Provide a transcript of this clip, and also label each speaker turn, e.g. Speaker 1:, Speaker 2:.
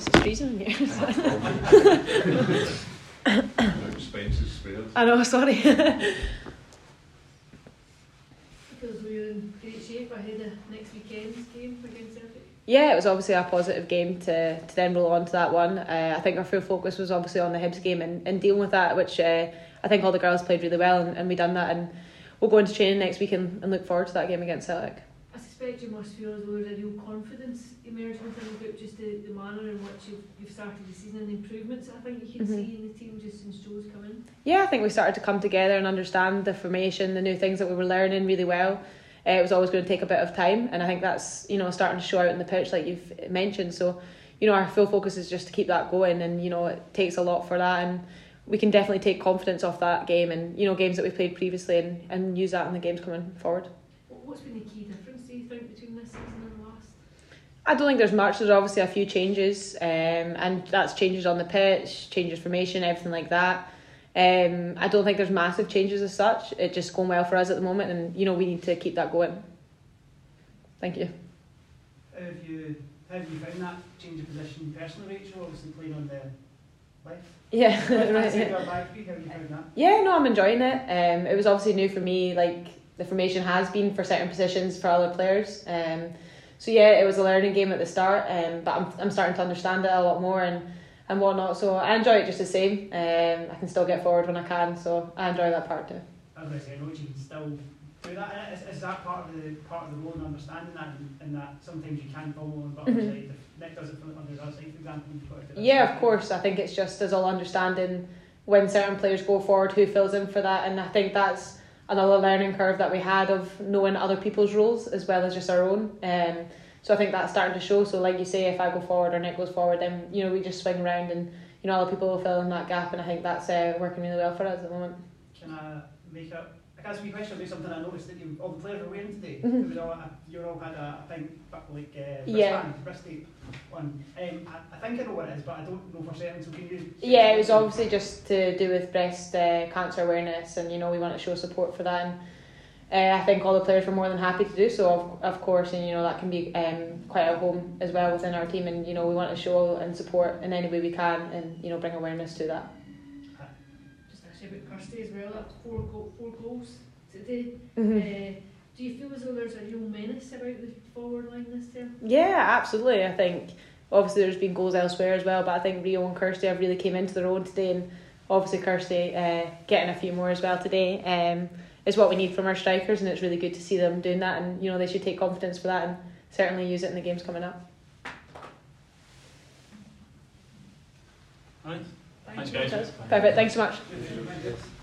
Speaker 1: Honest, it's freezing in here.
Speaker 2: Expenses spared.
Speaker 1: I know, sorry.
Speaker 3: Feels we're in great shape ahead of next weekend's game against Celtic.
Speaker 1: yeah, it was obviously a positive game to, to then roll on to that one. Uh, I think our full focus was obviously on the Hibs game and, and dealing with that, which uh, I think all the girls played really well and, and we done that. And we'll go into training next week and, and look forward to that game against Celtic.
Speaker 3: I suspect you must feel as though there's a real confidence emerging within the group, just the, the manner in which you've, you've started the season and the improvements I think you can
Speaker 1: Mhm.
Speaker 3: see in the team just since Jo's come in.
Speaker 1: Yeah, I think we started to come together and understand the formation, the new things that we were learning really well. Uh, it was always going to take a bit of time, and I think that's you know starting to show out in the pitch, like you've mentioned. So, you know, our full focus is just to keep that going, and you know it takes a lot for that, and we can definitely take confidence off that game and you know games that we've played previously, and, and use that in the games coming forward.
Speaker 3: What- What's been the key difference, do you think, between this season and last?
Speaker 1: I don't think there's much. There's obviously a few changes, um, and that's changes on the pitch, changes formation, everything like that. Um, I don't think there's massive changes as such. It's just going well for us at the moment, and you know we need to keep that going. Thank you.
Speaker 4: Have you how have you found that change of position personally, Rachel? Obviously playing on the left.
Speaker 1: Yeah, right. Yeah.
Speaker 4: of our back have you found that?
Speaker 1: yeah, no, I'm enjoying it. Um, it was obviously new for me. Like the formation has been for certain positions for other players. Um, so yeah, it was a learning game at the start. Um, but I'm I'm starting to understand it a lot more and and whatnot. So I enjoy it just the same. Um, I can still get forward when I can. So I enjoy that part too.
Speaker 4: I was going to say, I know you can still do that. Is, is that part of the part of the role in understanding that, and, and that sometimes you can follow on the other
Speaker 1: Mhm.
Speaker 4: If Nick does it from on the other side, for example, you've got to do that.
Speaker 1: Yeah, of course. I think it's just us all understanding when certain players go forward, who fills in for that, and I think that's another learning curve that we had of knowing other people's roles as well as just our own. Um, so I think that's starting to show. So like you say, if I go forward or Nick goes forward, then you know we just swing around and you know other people will fill in that gap, and I think that's uh, working really well for us at the moment.
Speaker 4: Can I make up? I guess we question about something I noticed that you, all the players were wearing today.
Speaker 1: Mhm.
Speaker 4: It was all, you all had a, a but like uh,
Speaker 1: Yeah.
Speaker 4: wristband, wrist tape on. Um, I, I think I know what it is, but I don't know for certain. So can you?
Speaker 1: Yeah, it was obviously just to do with breast uh, cancer awareness, and you know we want to show support for that. And uh, I think all the players were more than happy to do so, of, of course, and you know that can be um, quite at home as well within our team, and you know we want to show and support in any way we can, and you know bring awareness to that.
Speaker 3: Just actually about Kirsty as well, that's four, go- four goals today.
Speaker 1: Mm-hmm.
Speaker 3: Uh, do you feel as though there's a real menace about the forward line this term?
Speaker 1: Yeah, absolutely. I think obviously there's been goals elsewhere as well, but I think Rio and Kirsty have really came into their own today, and obviously Kirsty uh, getting a few more as well today um, is what we need from our strikers, and it's really good to see them doing that, and you know they should take confidence for that and certainly use it in the games coming up.
Speaker 5: Right. Thanks,
Speaker 3: you.
Speaker 5: guys.
Speaker 1: Perfect. Thanks so much.
Speaker 4: You.